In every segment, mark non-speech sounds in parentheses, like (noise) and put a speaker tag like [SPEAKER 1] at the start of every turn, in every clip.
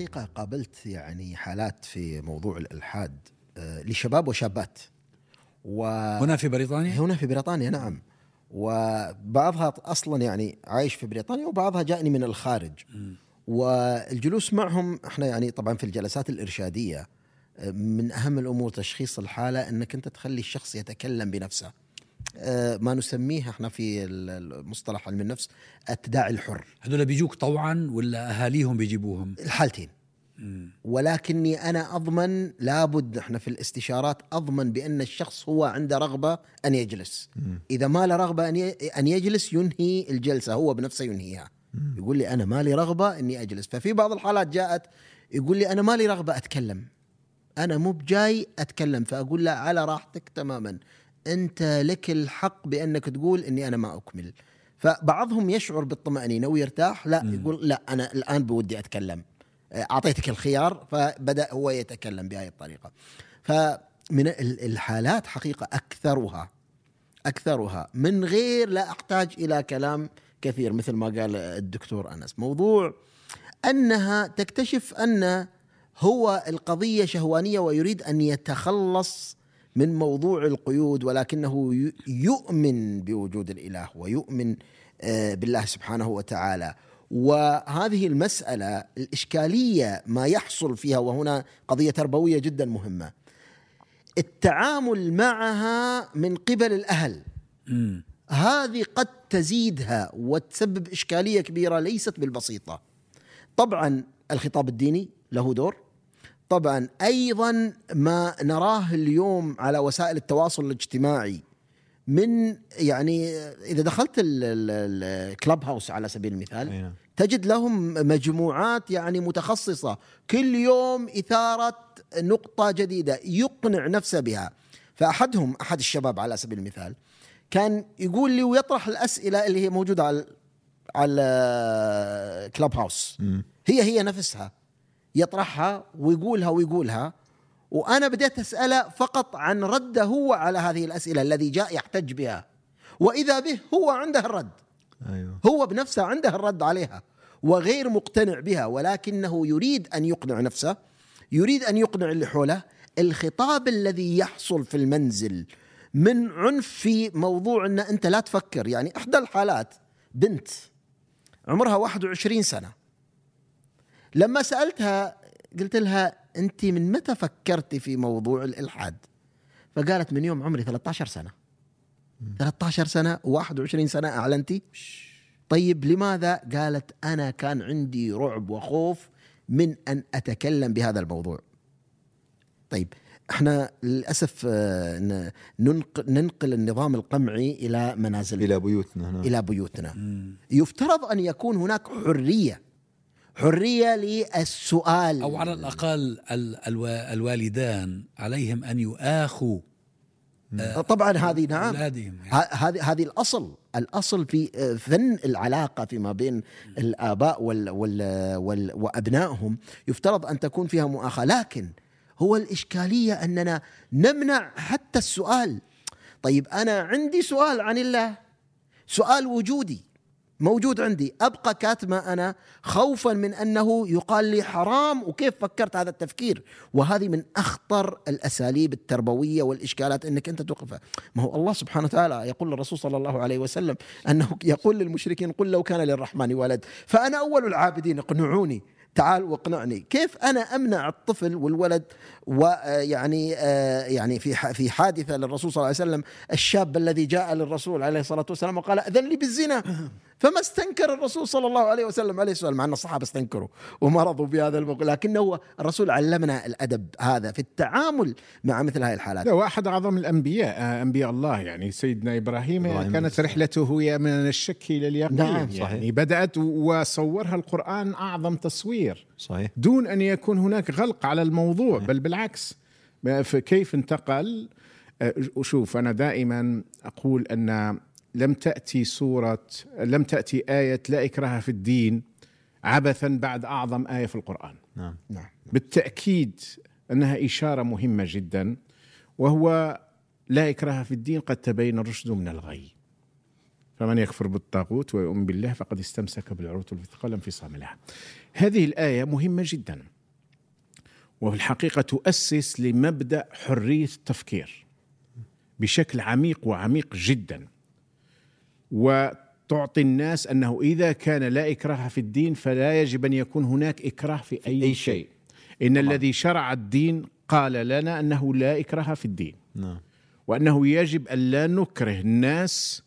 [SPEAKER 1] الحقيقة قابلت يعني حالات في موضوع الإلحاد آه، لشباب وشابات. و
[SPEAKER 2] هنا في بريطانيا؟
[SPEAKER 1] هنا في بريطانيا نعم. وبعضها أصلا يعني عايش في بريطانيا وبعضها جاءني من الخارج. والجلوس معهم إحنا يعني طبعا في الجلسات الإرشادية آه، من أهم الأمور تشخيص الحالة إنك أنت تخلي الشخص يتكلم بنفسه. ما نسميه إحنا في المصطلح علم النفس التداعي الحر.
[SPEAKER 2] هذول بيجوك طوعا ولا أهاليهم بيجيبوهم؟
[SPEAKER 1] الحالتين. ولكني أنا أضمن لابد إحنا في الاستشارات أضمن بأن الشخص هو عنده رغبة أن يجلس. إذا ما له رغبة أن يجلس ينهي الجلسة هو بنفسه ينهيها. يقول لي أنا ما لي رغبة أني أجلس. ففي بعض الحالات جاءت يقول لي أنا ما لي رغبة أتكلم. أنا مو بجاي أتكلم فأقول له على راحتك تماما. أنت لك الحق بأنك تقول إني أنا ما أكمل. فبعضهم يشعر بالطمأنينة ويرتاح لا يقول لا أنا الآن بودي أتكلم. أعطيتك الخيار فبدأ هو يتكلم بهذه الطريقة. فمن ال- الحالات حقيقة أكثرها أكثرها من غير لا أحتاج إلى كلام كثير مثل ما قال الدكتور أنس. موضوع أنها تكتشف أن هو القضية شهوانية ويريد أن يتخلص من موضوع القيود ولكنه يؤمن بوجود الإله ويؤمن آه، بالله سبحانه وتعالى وهذه المسألة الإشكالية ما يحصل فيها وهنا قضية تربوية جدا مهمة التعامل معها من قبل
[SPEAKER 2] الأهل
[SPEAKER 1] هذه قد تزيدها وتسبب إشكالية كبيرة ليست بالبسيطة. طبعا الخطاب الديني له دور. طبعا. أيضا ما نراه اليوم على وسائل التواصل الاجتماعي من يعني إذا دخلت الكلب هاوس على سبيل المثال
[SPEAKER 3] نعم.
[SPEAKER 1] تجد لهم مجموعات يعني متخصصة. كل يوم إثارة نقطة جديدة يقنع نفسه بها. فأحدهم أحد الشباب على سبيل المثال كان يقول لي ويطرح الأسئلة اللي هي موجودة على على كلاب هاوس هي هي نفسها. يطرحها ويقولها ويقولها. وأنا بديت أسأله فقط عن رده هو على هذه الأسئلة الذي جاء يحتج بها. وإذا به هو عنده الرد.
[SPEAKER 3] أيوه.
[SPEAKER 1] هو بنفسه عنده الرد عليها. وغير مقتنع بها ولكنه يريد أن يقنع نفسه يريد أن يقنع اللي حوله. الخطاب الذي يحصل في المنزل من عنف في موضوع إن أنت لا تفكر. يعني إحدى الحالات بنت عمرها 21 سنة. لما سألتها قلت لها أنت من متى فكرتي في موضوع الإلحاد؟ فقالت من يوم عمري 13 سنة. 13 سنة و21 سنة أعلنتي؟ طيب لماذا؟ قالت أنا كان عندي رعب وخوف من أن أتكلم بهذا الموضوع. طيب إحنا للأسف آه، ننقل, النظام القمعي إلى منازلنا
[SPEAKER 3] إلى بيوتنا
[SPEAKER 1] إلى بيوتنا. يفترض أن يكون هناك حرية حرية للسؤال.
[SPEAKER 2] أو على الأقل ال- الوا- الوالدان عليهم أن يؤاخوا
[SPEAKER 1] طبعا هذه نعم. هذه هذه الأصل الأصل في آه، فن العلاقة فيما بين الآباء وال وال وال وأبنائهم يفترض أن تكون فيها مؤاخاة. لكن هو الإشكالية أننا نمنع حتى السؤال. طيب أنا عندي سؤال عن الله سؤال وجودي. موجود عندي. أبقى كاتمه أنا خوفا من أنه يقال لي حرام وكيف فكرت هذا التفكير؟ وهذه من أخطر الأساليب التربوية والإشكالات إنك أنت توقفها. ما هو الله سبحانه وتعالى يقول للرسول صلى الله عليه وسلم أنه يقول للمشركين قل لو كان للرحمن ولد. فأنا أول العابدين اقنعوني. تعال واقنعني. كيف أنا أمنع الطفل والولد ويعني يعني في في حادثة للرسول صلى الله عليه وسلم الشاب الذي جاء للرسول عليه الصلاة والسلام وقال أذن لي بالزنا. (laughs) فما استنكر الرسول صلى الله عليه وسلم عليه السؤال مع أن الصحابة استنكروا وما رضوا بهذا الموقف لكنه الرسول علمنا الأدب هذا في التعامل مع مثل هذه الحالات.
[SPEAKER 4] لا واحد أعظم الأنبياء آه، أنبياء الله يعني سيدنا إبراهيم,
[SPEAKER 3] إبراهيم
[SPEAKER 4] كانت رحلته هي من الشك إلى اليقين.
[SPEAKER 1] نعم،
[SPEAKER 3] صحيح.
[SPEAKER 4] يعني بدات وصورها القرآن أعظم تصوير.
[SPEAKER 3] صحيح.
[SPEAKER 4] دون أن يكون هناك غلق على الموضوع بل بالعكس. كيف انتقل؟ وشوف أنا دائما أقول أن لم تأتي سورة لم تأتي آية لا إكراه في الدين عبثا بعد أعظم آية في القرآن.
[SPEAKER 3] نعم.
[SPEAKER 1] نعم.
[SPEAKER 4] بالتأكيد أنها إشارة مهمة جدا وهو لا إكراه في الدين قد تبين الرشد من الغي. فمن يكفر بالطاغوت ويؤمن بالله فقد استمسك بالعروة الوثقى لا انفصام لها. هذه الآية مهمة جدا وفي الحقيقة تؤسس لمبدأ حرية التفكير بشكل عميق وعميق جدا وتعطي الناس أنه إذا كان لا إكراه في الدين فلا يجب أن يكون هناك إكراه في أي,
[SPEAKER 3] أي
[SPEAKER 4] شيء. إن الذي شرع الدين قال لنا أنه لا إكراه في الدين.
[SPEAKER 3] نعم.
[SPEAKER 4] وأنه يجب أن لا نكره الناس.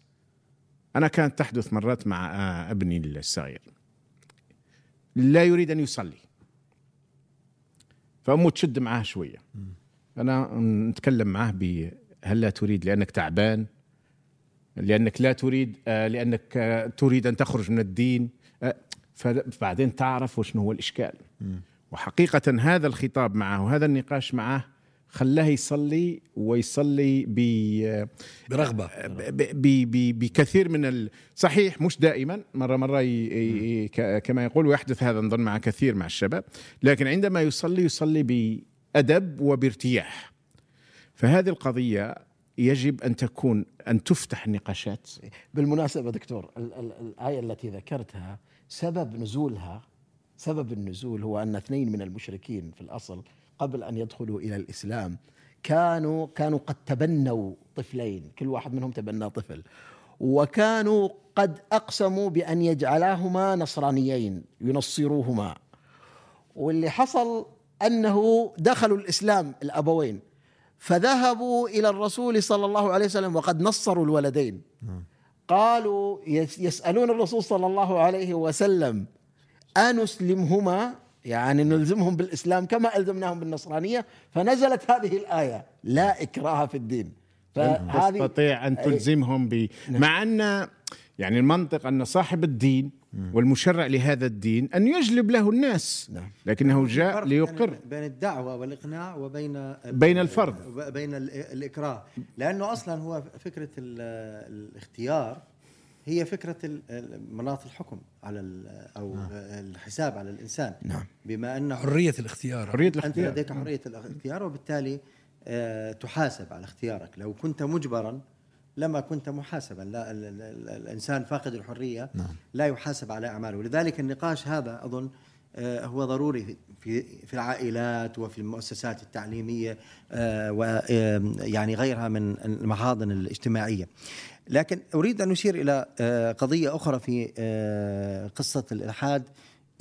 [SPEAKER 4] أنا كانت تحدث مرات مع آه، أبني الصغير لا يريد أن يصلي. فأمه تشد معاه شوية. أنا نتكلم معاه ب هل لا تريد لأنك تعبان؟ لأنك لا تريد آه، لأنك آه، تريد أن تخرج من الدين. آه، فبعدين تعرف وشنو هو الإشكال. وحقيقة هذا الخطاب معه وهذا النقاش معه خلاه يصلي ويصلي ب
[SPEAKER 2] برغبة.
[SPEAKER 4] ب- ب- ب- بكثير من ال... صحيح مش دائما مرة مرة ي... كما يقول ويحدث هذا نظن مع كثير مع الشباب لكن عندما يصلي يصلي بأدب وبارتياح. فهذه القضية يجب أن تكون أن تفتح النقاشات.
[SPEAKER 1] بالمناسبة دكتور ال- ال- الآية التي ذكرتها سبب نزولها سبب النزول هو أن اثنين من المشركين في الأصل قبل أن يدخلوا إلى الإسلام. كانوا كانوا قد تبنوا طفلين. كل واحد منهم تبنى طفل. وكانوا قد أقسموا بأن يجعلاهما نصرانيين ينصروهما. واللي حصل أنه دخلوا الإسلام الأبوين. فذهبوا إلى الرسول صلى الله عليه وسلم وقد نصروا الولدين. قالوا يس- يسألون الرسول صلى الله عليه وسلم أنسلمهما يعني نلزمهم بالإسلام كما ألزمناهم بالنصرانية فنزلت هذه الآية لا إكراه في الدين. فهذه
[SPEAKER 4] تستطيع أن تلزمهم ب مع أن يعني المنطق أن صاحب الدين والمشرع لهذا الدين أن يجلب له الناس
[SPEAKER 1] نعم.
[SPEAKER 4] لكنه جاء ليقر.
[SPEAKER 5] بين- بين الدعوة والإقناع وبين
[SPEAKER 4] بين الفرد.
[SPEAKER 5] بين ال- الإكراه. لأنه أصلا هو فكرة ال- الإختيار هي فكرة ال- ال- مناط الحكم على ال- أو الحساب على الإنسان.
[SPEAKER 1] نعم.
[SPEAKER 5] بما أنه
[SPEAKER 2] حرية الاختيار.
[SPEAKER 4] حرية
[SPEAKER 5] أنت
[SPEAKER 4] الاختيار.
[SPEAKER 5] لديك حرية الاختيار وبالتالي آه، تحاسب على اختيارك. لو كنت مجبرا لما كنت محاسبا. لا ال ال ال الإنسان فاقد الحرية.
[SPEAKER 3] نعم.
[SPEAKER 5] لا يحاسب على أعماله. ولذلك النقاش هذا أظن هو ضروري في- في العائلات وفي المؤسسات التعليمية ويعني غيرها من المحاضن الاجتماعية. لكن أريد أن أشير إلى آه، قضية أخرى في آه، قصة الإلحاد.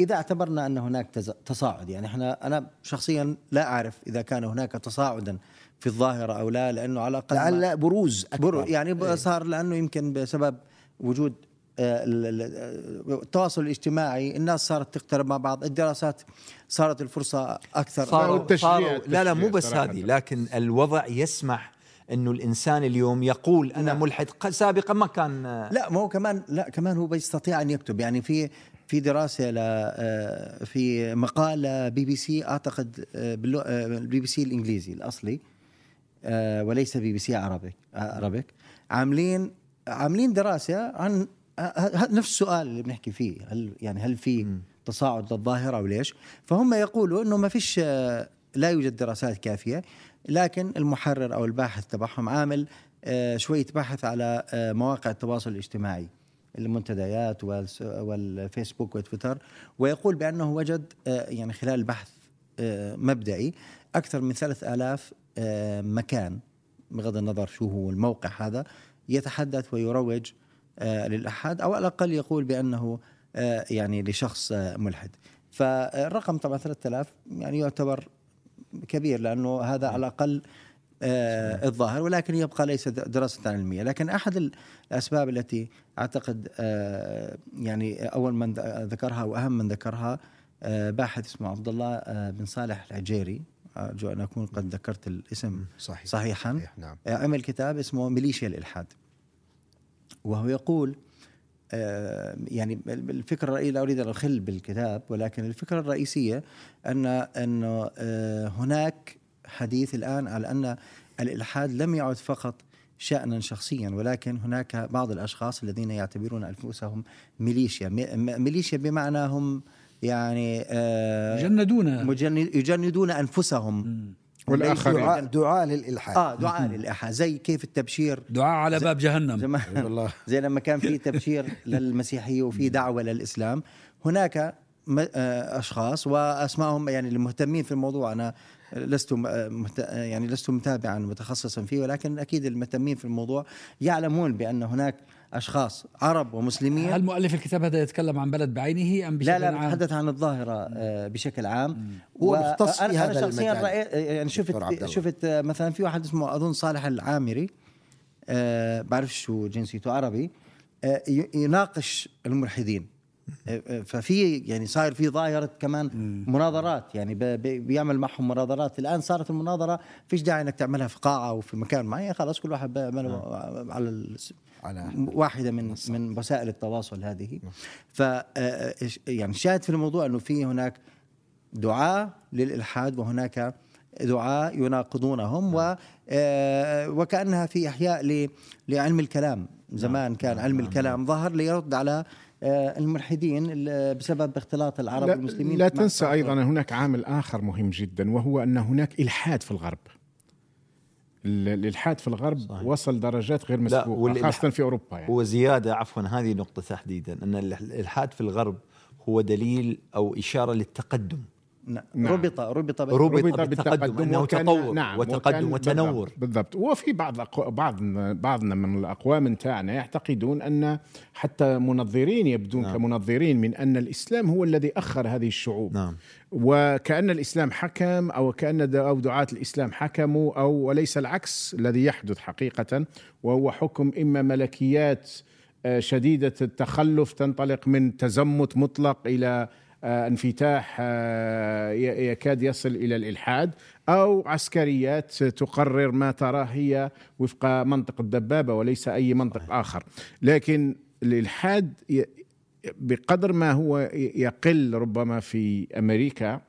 [SPEAKER 5] إذا اعتبرنا أن هناك تصاعد يعني إحنا أنا شخصيا لا أعرف إذا كان هناك تصاعدا في الظاهرة أو لا لأنه على الأقل
[SPEAKER 1] لعل بروز
[SPEAKER 5] برو
[SPEAKER 1] أكبر
[SPEAKER 5] يعني ب- صار لأنه يمكن بسبب وجود آه، آه، التواصل الاجتماعي الناس صارت تقترب مع بعض الدراسات صارت الفرصة أكثر
[SPEAKER 3] صاروا صاروا لا لا مو بس. هذه لكن الوضع يسمح إنه الإنسان اليوم يقول أنا
[SPEAKER 5] نعم.
[SPEAKER 3] ملحد سابقا ما كان
[SPEAKER 5] لا ما هو كمان لا كمان هو بيستطيع أن يكتب يعني في في دراسة ل آه، في مقال بي بي سي أعتقد آه، آه، البي بي سي الإنجليزي الأصلي وليس بي بي سي عربي Arabic عاملين عاملين دراسة عن نفس السؤال اللي بنحكي فيه هل يعني هل في تصاعد للظاهرة أو ليش؟ فهم يقولوا إنه ما فيش آه، لا يوجد دراسات كافية لكن المحرر أو الباحث تبعهم عامل آه، شوية بحث على آه، مواقع التواصل الاجتماعي المنتديات والفيسبوك وتويتر ويقول بأنه وجد يعني خلال آه، مبدئي أكثر من 3000 آه، مكان بغض النظر شو هو الموقع هذا يتحدث ويروج آه، للالحاد أو على الأقل يقول بأنه آه، يعني لشخص آه، ملحد. فالرقم طبعا 3000 يعني يعتبر كبير لأنه هذا على الأقل آه الظاهر ولكن يبقى ليس د- دراسة علمية. لكن أحد الأسباب التي أعتقد آه يعني أول من ذكرها وأهم من ذكرها آه باحث اسمه عبد الله بن صالح العجيري. أرجو أن أكون قد ذكرت الاسم
[SPEAKER 1] صحيح
[SPEAKER 5] صحيحا.
[SPEAKER 1] صحيح نعم.
[SPEAKER 5] عمل كتاب اسمه ميليشيا الإلحاد. وهو يقول آه، يعني الفكرة الرئيسية لا أريد أن اخل بالكتاب ولكن الفكرة الرئيسية أن انه آه، هناك حديث الآن على أن الإلحاد لم يعد فقط شأنا شخصيا ولكن هناك بعض الأشخاص الذين يعتبرون أنفسهم ميليشيا مي- م- ميليشيا بمعنى هم يعني آه، مجند يجندون أنفسهم.
[SPEAKER 4] والآخرين.
[SPEAKER 1] دعاء, دعاء للإلحاد.
[SPEAKER 5] آه دعاء للإلحاد. زي كيف التبشير.
[SPEAKER 2] دعاء على باب جهنم.
[SPEAKER 5] زمان
[SPEAKER 1] والله. (laughs)
[SPEAKER 5] زي لما كان في تبشير (laughs) للمسيحية وفي دعوة للإسلام. هناك م- آه، أشخاص وأسمائهم يعني المهتمين في الموضوع. أنا لست م- آه، آه، يعني لست متابعا متخصصا فيه ولكن أكيد المهتمين في الموضوع يعلمون بأن هناك أشخاص عرب ومسلمين
[SPEAKER 2] هل مؤلف الكتاب هذا يتكلم عن بلد بعينه أم بشكل
[SPEAKER 5] لا لا
[SPEAKER 2] عام؟
[SPEAKER 5] بتحدث عن الظاهرة آه، بشكل عام
[SPEAKER 1] هو مختص في هذا
[SPEAKER 5] أنا شخصيا
[SPEAKER 1] المجال.
[SPEAKER 5] رأيت يعني شفت. شفت مثلا في واحد اسمه أظن صالح العامري بعرف شو جنسيته عربي يناقش الملحدين ففي يعني صاير في ظاهرة كمان مناظرات. يعني بيعمل معهم مناظرات. الآن صارت المناظرة فيش داعي إنك تعملها في قاعة أو في مكان معين خلاص كل واحد بيعمل على
[SPEAKER 1] على
[SPEAKER 5] واحدة من من وسائل التواصل هذه. ف آه، إيش- يعني الشاهد في الموضوع إنه في هناك دعاء للإلحاد وهناك دعاء يناقضونهم و آه، وكأنها في إحياء لعلم الكلام. زمان كان علم الكلام ظهر ليرد على آه، الملحدين ال- بسبب اختلاط العرب
[SPEAKER 4] لا,
[SPEAKER 5] والمسلمين
[SPEAKER 4] لا تنسى. أيضا هناك عامل آخر مهم جدا وهو أن هناك إلحاد في الغرب ال- الإلحاد في الغرب صحيح. وصل درجات غير
[SPEAKER 3] مسبوقة
[SPEAKER 4] خاصة في أوروبا يعني.
[SPEAKER 3] وزياده عفوا هذه نقطة تحديدا أن الإلحاد في الغرب هو دليل أو إشارة للتقدم
[SPEAKER 5] نعم.
[SPEAKER 4] نعم.
[SPEAKER 5] ربط ربط
[SPEAKER 3] ربط بالتقدم أنه
[SPEAKER 4] وكان-
[SPEAKER 3] تطور
[SPEAKER 4] نعم
[SPEAKER 3] وتقدم
[SPEAKER 4] وكان-
[SPEAKER 3] وتنور.
[SPEAKER 4] بالضبط, وفي بعض أقو... بعض بعضنا من الأقوام تاعنا يعتقدون أن حتى منظرين يبدون
[SPEAKER 3] نعم.
[SPEAKER 4] كمنظرين من أن الإسلام هو الذي أخر هذه الشعوب.
[SPEAKER 3] نعم.
[SPEAKER 4] وكأن الإسلام حكم أو كأن د- أو دعاة الإسلام حكموا أو وليس العكس الذي يحدث حقيقة وهو حكم إما ملكيات آه، شديدة التخلف تنطلق من تزمت مطلق آه، انفتاح آه، يكاد يصل إلى الإلحاد أو عسكريات تقرر ما تراه هي وفق منطق الدبابة وليس أي منطق آخر. لكن الإلحاد ي- بقدر ما هو يقل ربما في أمريكا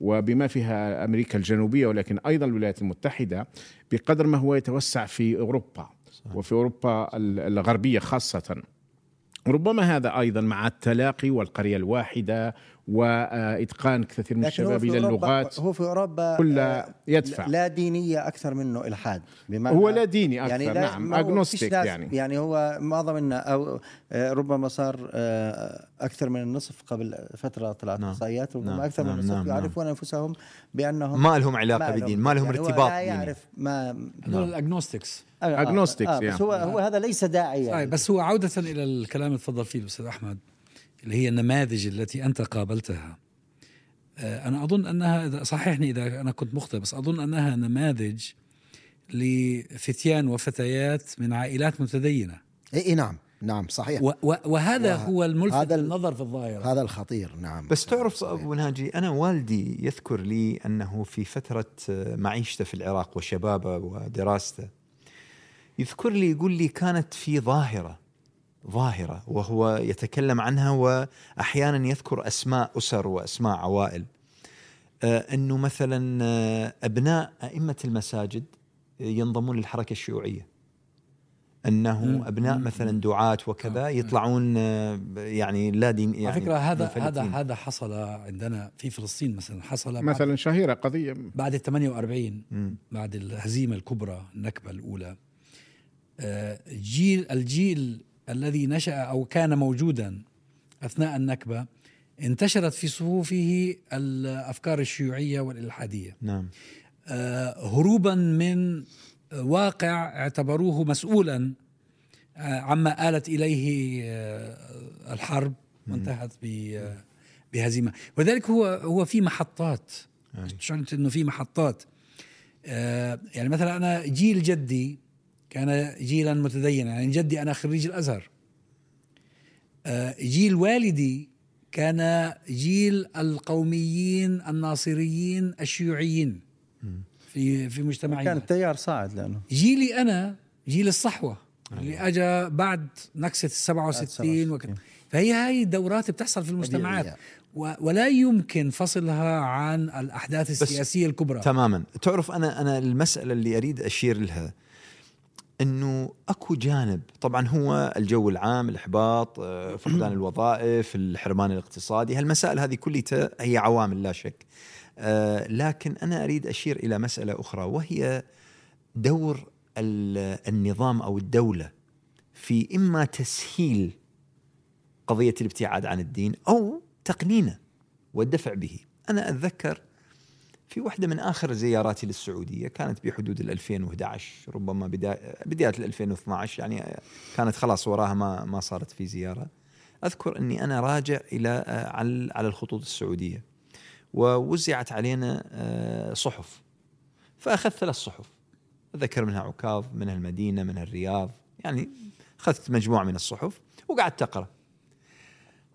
[SPEAKER 4] وبما فيها أمريكا الجنوبية ولكن أيضا الولايات المتحدة بقدر ما هو يتوسع في أوروبا. وفي أوروبا ال- الغربية خاصة. ربما هذا أيضا مع التلاقي والقرية الواحدة وإتقان كثير من الشباب
[SPEAKER 5] إلى
[SPEAKER 4] اللغات
[SPEAKER 5] هو في أوروبا
[SPEAKER 4] كلها
[SPEAKER 5] آه،
[SPEAKER 4] يدفع.
[SPEAKER 5] لا دينية أكثر منه إلحاد بمعنى
[SPEAKER 4] هو لا ديني أكثر،
[SPEAKER 5] لا-
[SPEAKER 4] نعم،
[SPEAKER 5] ما هو
[SPEAKER 4] agnostic
[SPEAKER 5] فيش ناس-
[SPEAKER 4] يعني.
[SPEAKER 5] يعني هو معظم النا- أو آه، ربما صار آه، أكثر من النصف قبل فترة طلعت
[SPEAKER 3] نعم.
[SPEAKER 5] إحصائيات ربما
[SPEAKER 3] نعم،
[SPEAKER 5] أكثر من
[SPEAKER 3] نعم،
[SPEAKER 5] النصف
[SPEAKER 3] نعم، نعم.
[SPEAKER 5] يعرفون أنفسهم بأنهم
[SPEAKER 3] ما لهم علاقة بدين ما لهم
[SPEAKER 5] يعني هو
[SPEAKER 3] ارتباط
[SPEAKER 5] لا يعرف ما
[SPEAKER 2] هذول الاجنوستكس
[SPEAKER 5] آه، آه،
[SPEAKER 4] Agnostics،
[SPEAKER 5] آه
[SPEAKER 4] يعني.
[SPEAKER 5] بس هو هو هذا ليس داعي
[SPEAKER 2] صحيح
[SPEAKER 5] يعني.
[SPEAKER 2] بس هو عودة إلى الكلام اللي تفضل فيه الأستاذ أحمد اللي هي النماذج التي أنت قابلتها آه، أنا أظن أنها إذا- صححني إذا أنا كنت مخطئ بس أظن أنها نماذج لفتيان وفتيات من عائلات متدينة
[SPEAKER 1] إي نعم نعم صحيح
[SPEAKER 2] و و وهذا
[SPEAKER 1] وه-
[SPEAKER 2] هو الملفت
[SPEAKER 1] هذا ال-
[SPEAKER 2] للنظر في الظاهرة
[SPEAKER 1] هذا الخطير نعم
[SPEAKER 3] بس تعرف
[SPEAKER 1] صحيح.
[SPEAKER 3] ابو ناجي أنا والدي يذكر لي أنه في فترة معيشته في العراق وشبابه ودراسته يذكر لي يقول لي كانت في ظاهرة ظاهرة وهو يتكلم عنها وأحيانا يذكر أسماء أسر وأسماء عوائل آه، إنه مثلا آه، أبناء أئمة المساجد ينضمون للحركة الشيوعية انه.
[SPEAKER 2] أبناء.
[SPEAKER 3] مثلا دعاة وكذا
[SPEAKER 2] آه.
[SPEAKER 3] يطلعون آه، يعني لا دين يعني
[SPEAKER 2] على فكرة هذا هذا. هذا حصل عندنا في فلسطين مثلا حصل
[SPEAKER 4] مثلا شهيرة قضية
[SPEAKER 2] بعد ال 48
[SPEAKER 3] مم.
[SPEAKER 2] بعد الهزيمة الكبرى النكبة الأولى آه، جيل الجيل الذي نشأ أو كان موجودا أثناء النكبة انتشرت في صفوفه الأفكار الشيوعية والإلحادية.
[SPEAKER 3] نعم.
[SPEAKER 2] آه، هروبا من واقع اعتبروه مسؤولا آه، عما آلت إليه آه، الحرب وانتهت بهزيمة. ولذلك هو هو في محطات. شعرت إنه في محطات. يعني مثلا أنا جيل جدي كان جيلا متدينا. يعني جدي أنا خريج الأزهر. آه، جيل والدي كان جيل القوميين الناصريين الشيوعيين في في
[SPEAKER 5] كان
[SPEAKER 2] مجتمعنا
[SPEAKER 5] التيار صاعد لأنه.
[SPEAKER 2] جيلي أنا جيل الصحوة اللي اجى بعد نكسة ال 67 وك... فهي هاي الدورات بتحصل في المجتمعات. ولا يمكن فصلها عن الأحداث السياسية الكبرى.
[SPEAKER 3] تماما. تعرف أنا أنا المسألة اللي أريد أشير لها إنه أكو جانب. طبعا هو الجو العام الإحباط آه، فقدان (clears throat) الوظائف الحرمان الاقتصادي. هالمسائل هذه كلها هي عوامل لا شك. آه، لكن أنا أريد أشير إلى مسألة أخرى وهي دور ال- النظام أو الدولة في إما تسهيل قضية الابتعاد عن الدين أو تقنينه والدفع به. أنا أتذكر في واحدة من آخر زياراتي للسعودية كانت بحدود ال 2011 ربما بدايه بداية ال 2012 يعني كانت خلاص وراها ما ما صارت في زيارة. أذكر أني أنا راجع إلى آه، على الخطوط السعودية ووزعت علينا آه، صحف. فأخذت ثلاث صحف. أتذكر منها عكاظ منها المدينة منها الرياض يعني أخذت مجموعة من الصحف وقعدت أقرأ.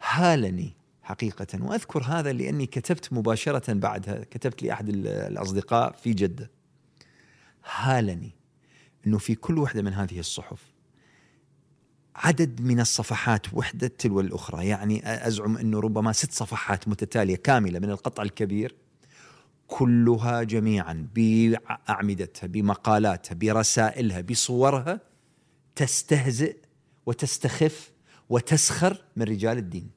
[SPEAKER 3] هالني حقيقة. وأذكر هذا لأني كتبت مباشرة بعدها كتبت لأحد ال- الأصدقاء في جدة. هالني إنه في كل واحدة من هذه الصحف عدد من الصفحات وحدة تلو الأخرى. يعني أزعم إنه ربما ست صفحات متتالية كاملة من القطع الكبير كلها جميعا بأعمدتها بمقالاتها برسائلها بصورها تستهزئ وتستخف وتسخر من رجال الدين.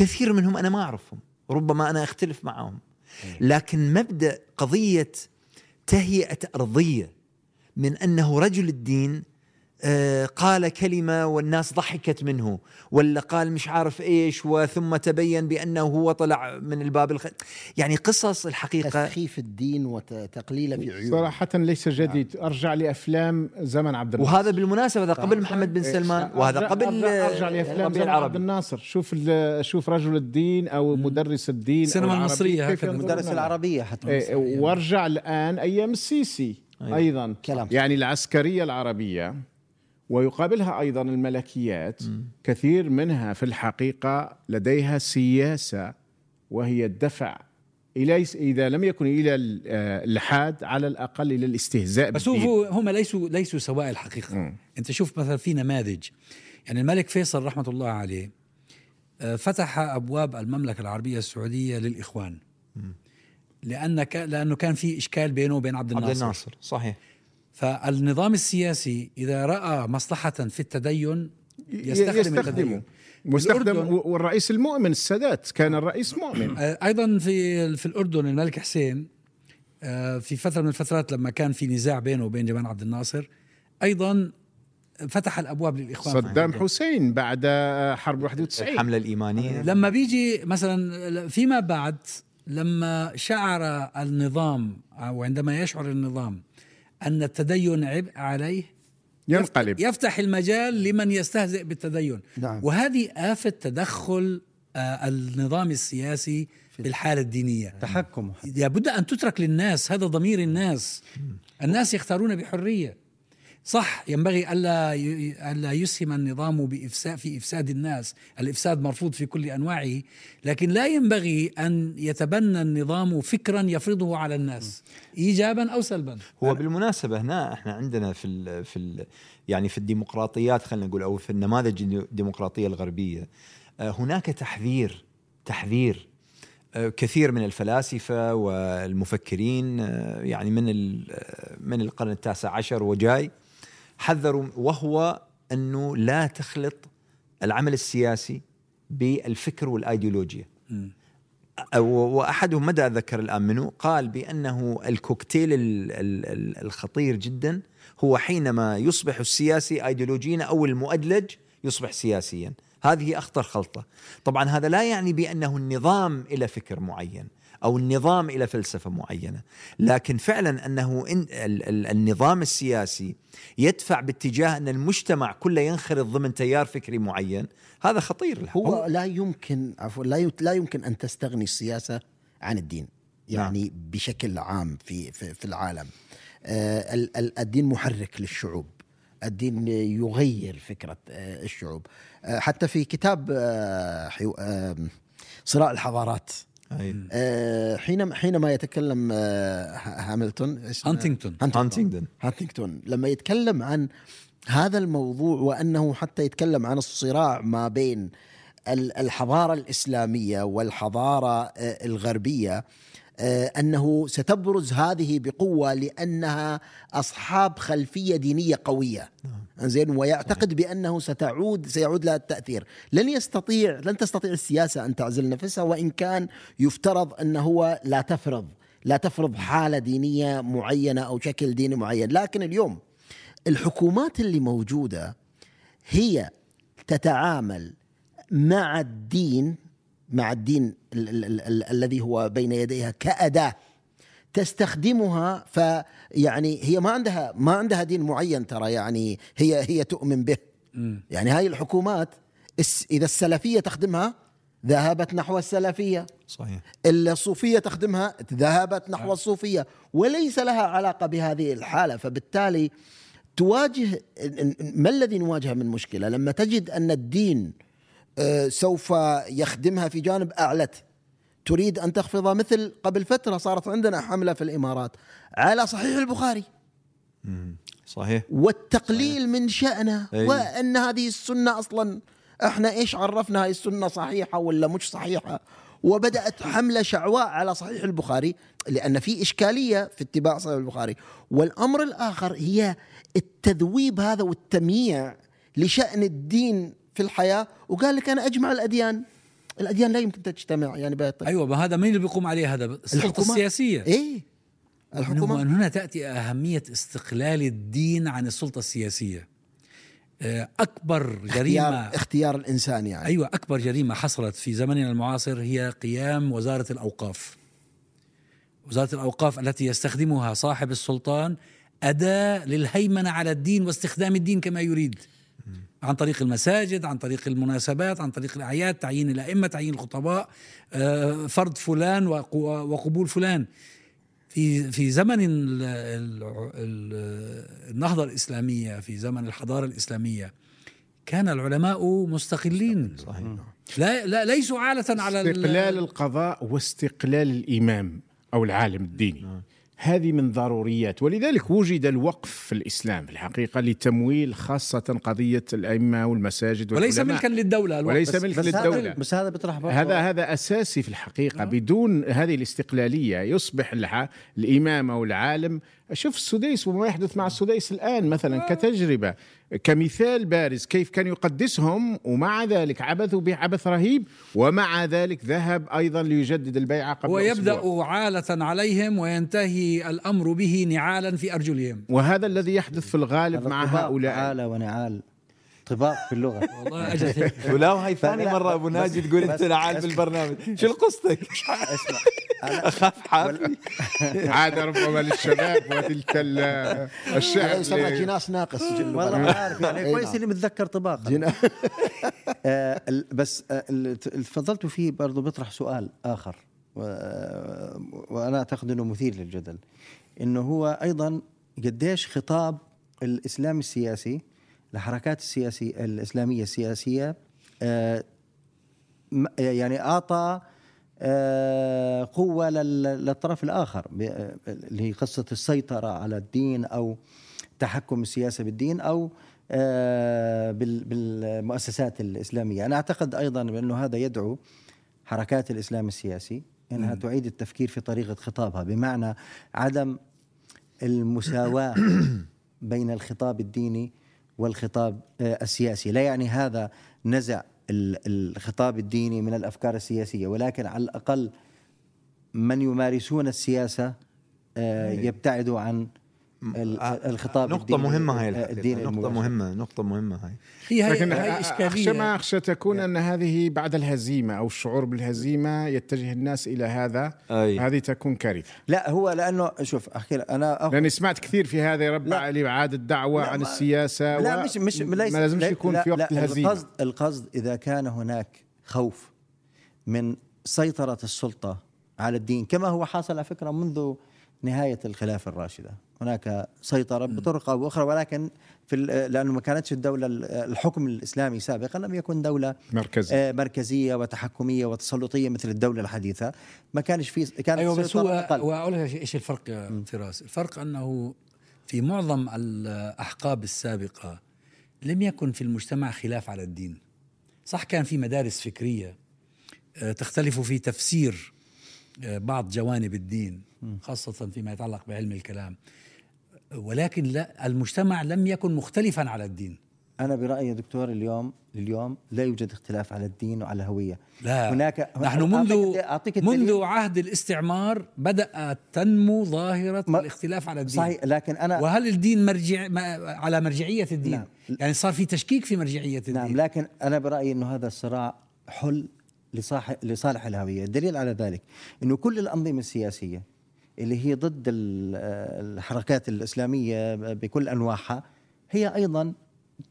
[SPEAKER 3] كثير منهم أنا ما أعرفهم ربما أنا أختلف معهم. لكن مبدأ قضية تهيئة أرضية من أنه رجل الدين قال كلمة والناس ضحكت منه ولا قال مش عارف إيش وثم تبين بأنه هو طلع من الباب الخ... يعني قصص الحقيقة.
[SPEAKER 1] تسخيف الدين وتقليله في عيون.
[SPEAKER 4] صراحة ليس جديد. أرجع لأفلام زمن عبد الناصر.
[SPEAKER 3] وهذا بالمناسبة هذا قبل محمد بن
[SPEAKER 4] إيه،
[SPEAKER 3] سلمان وهذا قبل
[SPEAKER 4] أرجع, أرجع
[SPEAKER 3] آه،
[SPEAKER 4] لأفلام زمن عبد الناصر. شوف شوف رجل الدين أو مدرس الدين
[SPEAKER 2] السينما المصرية هكذا.
[SPEAKER 4] لها.
[SPEAKER 5] العربية حتى
[SPEAKER 4] إيه، وارجع الآن أيام السيسي
[SPEAKER 3] أيوة.
[SPEAKER 4] أيضا.
[SPEAKER 1] كلام.
[SPEAKER 4] يعني العسكرية العربية ويقابلها أيضا الملكيات كثير منها في الحقيقة لديها سياسة وهي الدفع إلى إذا لم يكن إلى الإلحاد على الأقل إلى الاستهزاء
[SPEAKER 2] بس. هو هم ليسوا ليسوا سواء الحقيقة.
[SPEAKER 4] مم.
[SPEAKER 2] أنت شوف مثلا في نماذج. يعني الملك فيصل رحمة الله عليه آه، فتح أبواب المملكة العربية السعودية للإخوان. لأن ك... لأنه كان في إشكال بينه وبين عبد الناصر,
[SPEAKER 3] عبد الناصر صحيح.
[SPEAKER 2] فالنظام السياسي إذا رأى مصلحة في التدين يستخدم,
[SPEAKER 4] يستخدمه.
[SPEAKER 2] التدين.
[SPEAKER 4] مستخدم والرئيس المؤمن السادات كان الرئيس مؤمن.
[SPEAKER 2] آه، أيضا في في الأردن الملك حسين آه، في فترة من الفترات لما كان في نزاع بينه وبين جمال عبد الناصر أيضا فتح الأبواب للإخوان.
[SPEAKER 4] صدام حسين بعد حرب 91
[SPEAKER 3] الحملة الإيمانية.
[SPEAKER 2] لما بيجي مثلا فيما بعد لما شعر النظام أو عندما يشعر النظام أن التدين عبء عليه
[SPEAKER 4] ينقلب.
[SPEAKER 2] يفتح المجال لمن يستهزئ بالتدين.
[SPEAKER 1] نعم.
[SPEAKER 2] وهذه آفة تدخل آه، النظام السياسي بالحالة الدينية.
[SPEAKER 5] تحكم.
[SPEAKER 2] لابد أن تترك للناس هذا ضمير الناس. الناس يختارون بحرية. صح ينبغي ألا ي- ألا يسهم النظام بإفساد في إفساد الناس. الإفساد مرفوض في كل أنواعه لكن لا ينبغي أن يتبنى النظام فكرا يفرضه على الناس. إيجابا أو سلبا.
[SPEAKER 3] هو بالمناسبة هنا إحنا عندنا في ال في ال يعني في الديمقراطيات خلينا نقول أو في النماذج الديمقراطية الغربية آه، هناك تحذير تحذير آه، كثير من الفلاسفة والمفكرين آه، يعني من ال- من القرن التاسع عشر وجاي حذروا وهو أنه لا تخلط العمل السياسي بالفكر والأيديولوجيا. وأحدهم مدى اتذكر الآن؟ منه قال بأنه الكوكتيل ال- ال- ال- الخطير جدا هو حينما يصبح السياسي ايديولوجيا أو المؤدلج يصبح سياسيا. هذه أخطر خلطة. طبعا هذا لا يعني بأنه النظام إلى فكر معين. أو النظام إلى فلسفة معينة لكن فعلا أنه إن ال- ال- النظام السياسي يدفع باتجاه أن المجتمع كله ينخرط ضمن تيار فكري معين هذا خطير الحقيقة.
[SPEAKER 1] هو لا يمكن عفوا لا يم- لا يمكن أن تستغني السياسة عن الدين يعني نعم. بشكل عام في في, في العالم آه ال- ال- الدين محرك للشعوب الدين يغير فكرة آه الشعوب آه حتى في كتاب صراع الحضارات. آه حينما حينما يتكلم آه هاملتون اسمه-
[SPEAKER 2] هانتينغتون.
[SPEAKER 3] هانتينغتون.
[SPEAKER 1] هانتينغتون. لما يتكلم عن هذا الموضوع وأنه حتى يتكلم عن الصراع ما بين ال- الحضارة الإسلامية والحضارة آه، الغربية أنه ستبرز هذه بقوة لأنها أصحاب خلفية دينية قوية. زين ويعتقد بأنه ستعود سيعود لها التأثير. لن يستطيع لن تستطيع السياسة أن تعزل نفسها وإن كان يفترض أن هو لا تفرض لا تفرض حالة دينية معينة أو شكل ديني معين. لكن اليوم الحكومات اللي موجودة هي تتعامل مع الدين مع الدين ال- ال- ال- ال- الذي هو بين يديها كأداة تستخدمها فيعني هي ما عندها ما عندها دين معين ترى يعني هي هي تؤمن به. يعني هاي الحكومات إذا السلفية تخدمها ذهبت نحو السلفية.
[SPEAKER 3] صحيح.
[SPEAKER 1] الصوفية تخدمها ذهبت نحو الصوفية. وليس لها علاقة بهذه الحالة فبالتالي تواجه ما الذي نواجهه من مشكلة؟ لما تجد أن الدين سوف يخدمها في جانب أعلت. تريد أن تخفض مثل قبل فترة صارت عندنا حملة في الإمارات. على صحيح البخاري.
[SPEAKER 3] صحيح.
[SPEAKER 1] والتقليل من شأنه
[SPEAKER 3] أي.
[SPEAKER 1] وأن هذه السنة أصلا إحنا إيش عرفنا هاي السنة صحيحة ولا مش صحيحة؟ وبدأت حملة شعواء على صحيح البخاري لأن في إشكالية في اتباع صحيح البخاري. والأمر الآخر هي التذويب هذا والتمييع لشأن الدين في الحياة وقال لك أنا أجمع الأديان. الأديان لا يمكن تجتمع يعني بهذا
[SPEAKER 2] أيوه ما هذا مين اللي بيقوم عليه هذا؟ السلطة
[SPEAKER 1] السياسية.
[SPEAKER 2] الحكومة
[SPEAKER 1] الحكومة؟
[SPEAKER 2] من هنا تأتي أهمية استقلال الدين عن السلطة السياسية. آه، أكبر
[SPEAKER 1] اختيار,
[SPEAKER 2] جريمة
[SPEAKER 1] اختيار الإنسان يعني.
[SPEAKER 2] أيوة أكبر جريمة حصلت في زمننا المعاصر هي قيام وزارة الأوقاف. وزارة الأوقاف التي يستخدمها صاحب السلطان أداة للهيمنة على الدين واستخدام الدين كما يريد. عن طريق المساجد عن طريق المناسبات عن طريق الأعياد تعيين الأئمة تعيين الخطباء آه، فرض فلان وق- وقبول فلان. في في زمن ال- ال- ال- النهضة الإسلامية في زمن الحضارة الإسلامية كان العلماء مستقلين.
[SPEAKER 3] صحيح.
[SPEAKER 2] لا, لا ليسوا عالة على ال-
[SPEAKER 4] استقلال القضاء واستقلال الإمام أو العالم الديني. هذه من ضروريات ولذلك وجد الوقف في الإسلام في الحقيقة لتمويل خاصة قضية الأئمة والمساجد
[SPEAKER 2] وليس. ملكا للدولة الوقت.
[SPEAKER 4] وليس
[SPEAKER 2] بس-
[SPEAKER 4] ملك
[SPEAKER 5] بس
[SPEAKER 4] للدولة.
[SPEAKER 5] هذا بس هذا بيطرح
[SPEAKER 4] هذا هذا أساسي في الحقيقة بدون هذه الاستقلالية يصبح الإمام أو العالم شوف السديس وما يحدث مع السديس الآن مثلا كتجربة كمثال بارز كيف كان يقدسهم ومع ذلك عبثوا به عبث رهيب ومع ذلك ذهب أيضا ليجدد البيعه قبل
[SPEAKER 2] ويبدأ
[SPEAKER 4] أسبوع.
[SPEAKER 2] عالة عليهم وينتهي الأمر به نعالا في أرجلهم.
[SPEAKER 4] وهذا الذي يحدث في الغالب مع هؤلاء.
[SPEAKER 5] عالة ونعال. طباق في اللغة.
[SPEAKER 2] والله هيك. (laughs)
[SPEAKER 3] ولا وهي ثاني مرة
[SPEAKER 5] أبو
[SPEAKER 3] ناجي تقول أنت نعال
[SPEAKER 5] بس-
[SPEAKER 3] بالبرنامج. شو قصتك؟
[SPEAKER 5] أسمع. (laughs)
[SPEAKER 3] أخاف حافي. (laughs)
[SPEAKER 4] عاد ربما للشباب وتلك ال-
[SPEAKER 1] هذا
[SPEAKER 4] الشعب
[SPEAKER 1] يسمى جناس ناقص
[SPEAKER 5] والله ما عارف يعني كويس
[SPEAKER 1] نعم.
[SPEAKER 5] إني متذكر طباق. آه، بس آه، اللي تفضلتوا فيه برضه بيطرح سؤال آخر. آه، وأنا أعتقد إنه مثير للجدل. إنه هو أيضا قديش خطاب الإسلام السياسي الحركات السياسية الإسلامية السياسية آه، م- يعني أعطى آه، قوة لل- للطرف آه، اللي هي قصة السيطرة على الدين أو تحكم السياسة بالدين أو آه، بال- بالمؤسسات الإسلامية، أنا أعتقد أيضا بأنه هذا يدعو حركات الإسلام السياسي إنها تعيد التفكير في طريقة خطابها بمعنى عدم المساواة (coughs) بين الخطاب الديني والخطاب آه، السياسي، لا يعني هذا نزع ال- الخطاب الديني من الأفكار السياسية ولكن على الأقل من يمارسون السياسة آه، يبتعدوا عن الخطاب
[SPEAKER 3] نقطة
[SPEAKER 5] الديني
[SPEAKER 3] مهمة هاي
[SPEAKER 5] آه، الدين
[SPEAKER 3] نقطة
[SPEAKER 5] المباشر.
[SPEAKER 3] مهمة نقطة مهمة هاي.
[SPEAKER 2] هي
[SPEAKER 4] لكن أخشى
[SPEAKER 2] إشكالية.
[SPEAKER 4] ما أخشى تكون أن هذه بعد الهزيمة أو الشعور بالهزيمة يتجه الناس إلى هذا.
[SPEAKER 3] أي.
[SPEAKER 4] هذه تكون كارثة.
[SPEAKER 5] لا هو لأنه شوف لك أنا أخ...
[SPEAKER 4] لأني سمعت كثير في هذا يربع لإعادة الدعوة
[SPEAKER 5] لا،
[SPEAKER 4] عن السياسة
[SPEAKER 5] لا
[SPEAKER 4] و-
[SPEAKER 5] مش مش ليس
[SPEAKER 4] ما لازمش
[SPEAKER 5] لا-
[SPEAKER 4] يكون
[SPEAKER 5] لا
[SPEAKER 4] في وقت
[SPEAKER 5] لا
[SPEAKER 4] الهزيمة.
[SPEAKER 5] القصد القصد إذا كان هناك خوف من سيطرة السلطة على الدين كما هو حاصل على فكرة منذ نهاية الخلافة الراشدة. هناك سيطرة بطرق أو بأخرى ولكن في لأنه ما كانتش الدولة الحكم الإسلامي سابقا لم يكن دولة
[SPEAKER 4] مركزي
[SPEAKER 5] آه، مركزية وتحكمية وتسلطية مثل الدولة الحديثة. ما كانش في كانت
[SPEAKER 2] أيوه بس هو
[SPEAKER 5] أقل.
[SPEAKER 2] وأقول لك إيش الفرق يا فراس؟ الفرق أنه في معظم الأحقاب السابقة لم يكن في المجتمع خلاف على الدين. صح كان في مدارس فكرية آه، تختلف في تفسير آه، بعض جوانب الدين. خاصة فيما يتعلق بعلم الكلام. ولكن لا المجتمع لم يكن مختلفا على الدين.
[SPEAKER 5] أنا برأيي يا دكتور اليوم اليوم لا يوجد اختلاف على الدين وعلى الهوية.
[SPEAKER 2] لا
[SPEAKER 5] هناك
[SPEAKER 2] نحن منذ
[SPEAKER 5] أعطيك-.
[SPEAKER 2] منذ عهد الاستعمار بدأت تنمو ظاهرة الاختلاف على الدين.
[SPEAKER 5] صحيح لكن أنا
[SPEAKER 2] وهل الدين مرجع على مرجعية الدين؟
[SPEAKER 5] نعم.
[SPEAKER 2] يعني صار في تشكيك في مرجعية الدين.
[SPEAKER 5] نعم لكن أنا برأيي إنه هذا الصراع حل لصالح لصالح الهوية، الدليل على ذلك إنه كل الأنظمة السياسية اللي هي ضد ال- الحركات الإسلامية بكل أنواعها هي أيضا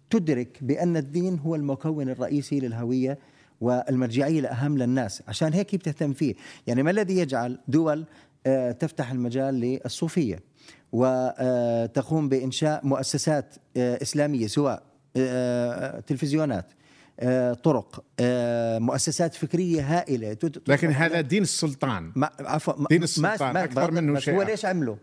[SPEAKER 5] تدرك بأن الدين هو المكون الرئيسي للهوية والمرجعية الاهم للناس، عشان هيك هي بتهتم فيه، يعني ما الذي يجعل دول آه، تفتح المجال للصوفية وتقوم بإنشاء مؤسسات آه، إسلامية سواء آه، تلفزيونات آه، طرق آه، مؤسسات فكرية هائلة
[SPEAKER 4] لكن هذا دين السلطان
[SPEAKER 5] ما عفوا ما-
[SPEAKER 4] دين
[SPEAKER 5] ما-
[SPEAKER 4] السلطان
[SPEAKER 5] ما-
[SPEAKER 4] أكثر منه
[SPEAKER 5] بس
[SPEAKER 4] شيء
[SPEAKER 5] هو. ليش عمله؟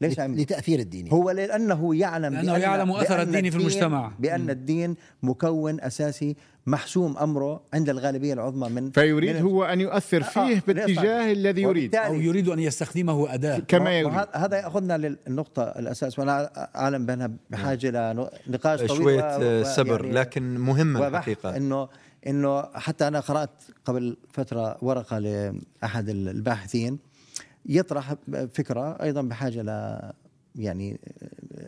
[SPEAKER 5] ليش عمله؟
[SPEAKER 1] لتأثير الدين
[SPEAKER 5] هو لأنه يعلم
[SPEAKER 2] لأنه
[SPEAKER 5] بأن
[SPEAKER 2] يعلم أثر
[SPEAKER 5] بأن
[SPEAKER 2] الدين في المجتمع.
[SPEAKER 5] بأن الدين مكون أساسي محسوم أمره عند الغالبية العظمى من
[SPEAKER 4] فيريد
[SPEAKER 5] من-
[SPEAKER 4] هو أن يؤثر
[SPEAKER 5] آه،
[SPEAKER 4] فيه باتجاه الذي يريد.
[SPEAKER 2] أو يريد أن يستخدمه أداة.
[SPEAKER 4] كما يريد.
[SPEAKER 5] هذا يأخذنا للنقطة الأساس وأنا أعلم بأنها بحاجة لنقاش طويل
[SPEAKER 3] شوية
[SPEAKER 5] و-
[SPEAKER 3] آه، صبر
[SPEAKER 5] يعني
[SPEAKER 3] لكن مهمه الحقيقة.
[SPEAKER 5] انه إنه حتى أنا قرأت قبل فترة ورقة لأحد الباحثين يطرح فكرة أيضا بحاجة ل يعني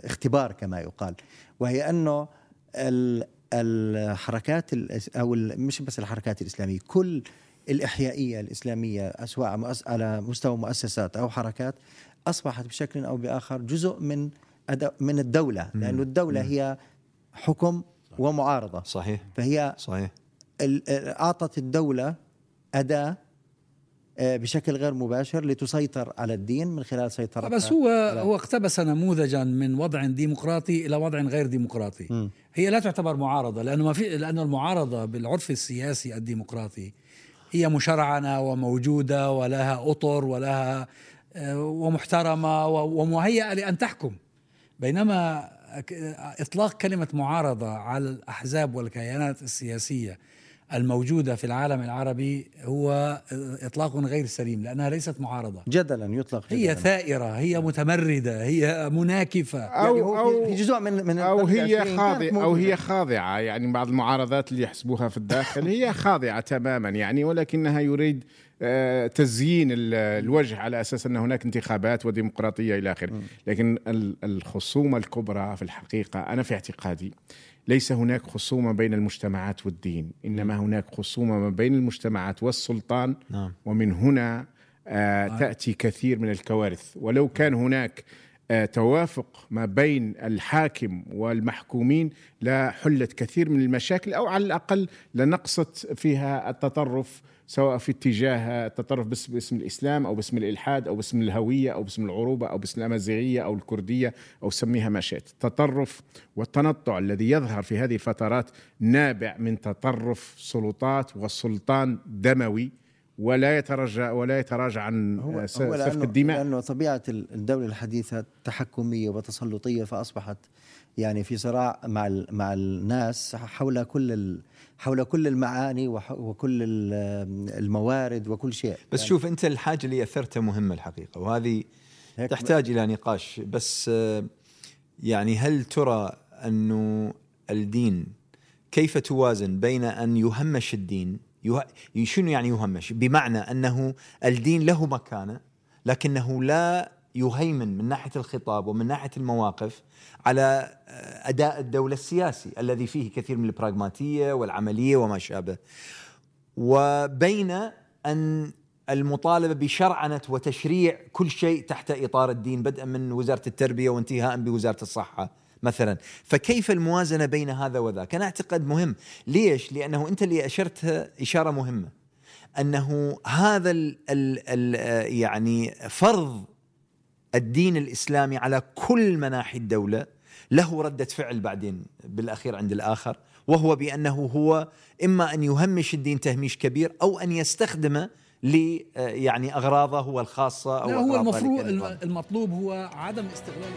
[SPEAKER 5] اختبار كما يقال وهي أنه ال- الحركات أو مش بس الحركات الإسلامية كل الإحيائية الإسلامية سواء على مستوى مؤسسات أو حركات أصبحت بشكل أو بآخر جزء من من الدولة لأنه الدولة هي حكم ومعارضة.
[SPEAKER 3] صحيح.
[SPEAKER 5] فهي
[SPEAKER 3] صحيح.
[SPEAKER 5] أعطت الدولة أداة آه، بشكل غير مباشر لتسيطر على الدين من خلال سيطرتها
[SPEAKER 2] بس هو هو اقتبس نموذجا من وضع ديمقراطي إلى وضع غير ديمقراطي.
[SPEAKER 5] مم.
[SPEAKER 2] هي لا تعتبر معارضة لأنه ما في لأنه المعارضة بالعرف السياسي الديمقراطي هي مشرعنه وموجودة ولها أطر ولها آه، ومحترمة و- ومهيئة لأن تحكم. بينما ك- إطلاق كلمة معارضة على الأحزاب والكيانات السياسية الموجودة في العالم العربي هو إطلاق غير سليم لأنها ليست معارضة.
[SPEAKER 5] جدلا يطلق
[SPEAKER 2] هي
[SPEAKER 5] جدلاً.
[SPEAKER 2] ثائرة هي متمردة هي مناكفة.
[SPEAKER 4] أو
[SPEAKER 5] يعني هو في- في جزء من من
[SPEAKER 4] أو
[SPEAKER 5] القرن
[SPEAKER 4] هي أو
[SPEAKER 5] موجودة.
[SPEAKER 4] هي خاضعة. يعني بعض المعارضات اللي يحسبوها في الداخل هي (laughs) خاضعة تماما يعني ولكنها يريد آه، تزيين ال- الوجه على أساس أن هناك انتخابات وديمقراطية إلى آخره. لكن ال- الخصومة الكبرى في الحقيقة أنا في اعتقادي ليس هناك خصومة بين المجتمعات والدين إنما هناك خصومة ما بين المجتمعات والسلطان
[SPEAKER 3] نعم.
[SPEAKER 4] ومن هنا آه تأتي كثير من الكوارث. ولو كان هناك آه توافق ما بين الحاكم والمحكومين لحلت كثير من المشاكل أو على الأقل لنقصت فيها التطرف سواء في اتجاه التطرف بس باسم الإسلام أو باسم الإلحاد أو باسم الهوية أو باسم العروبة أو باسم الأمازيغية أو الكردية أو سميها ما شئت. التطرف والتنطع الذي يظهر في هذه الفترات نابع من تطرف سلطات وسلطان دموي ولا يتراجع ولا يتراجع عن
[SPEAKER 5] هو
[SPEAKER 4] س-
[SPEAKER 5] هو
[SPEAKER 4] سفك
[SPEAKER 5] لأنه-
[SPEAKER 4] الدماء.
[SPEAKER 5] لأنه طبيعة الدولة الحديثة تحكمية وتسلطية فأصبحت يعني في صراع مع مع الناس حول كل حول كل المعاني وكل ال- الموارد وكل شيء.
[SPEAKER 3] بس شوف أنت الحاجة اللي أثرتها مهمة الحقيقة وهذه تحتاج إلى نقاش. بس يعني هل ترى أنه الدين كيف توازن بين أن يهمش الدين؟ شنو يعني يهمش؟ بمعنى أنه الدين له مكانة لكنه لا يهيمن من ناحية الخطاب ومن ناحية المواقف على آه، أداء الدولة السياسي الذي فيه كثير من البراغماتية والعملية وما شابه. وبين أن المطالبة بشرعنة وتشريع كل شيء تحت إطار الدين بدءا من وزارة التربية وانتهاء بوزارة الصحة مثلا. فكيف الموازنة بين هذا وذاك؟ أنا أعتقد مهم. ليش؟ لأنه أنت اللي أشرتها إشارة مهمة. أنه هذا ال ال ال يعني فرض الدين الإسلامي على كل مناحي الدولة له ردة فعل بعدين بالأخير عند الآخر وهو بأنه هو إما أن يهمش الدين تهميش كبير أو أن يستخدمه ل يعني أغراضه هو الخاصة أو
[SPEAKER 2] لا هو المفروض. المطلوب هو عدم استغلال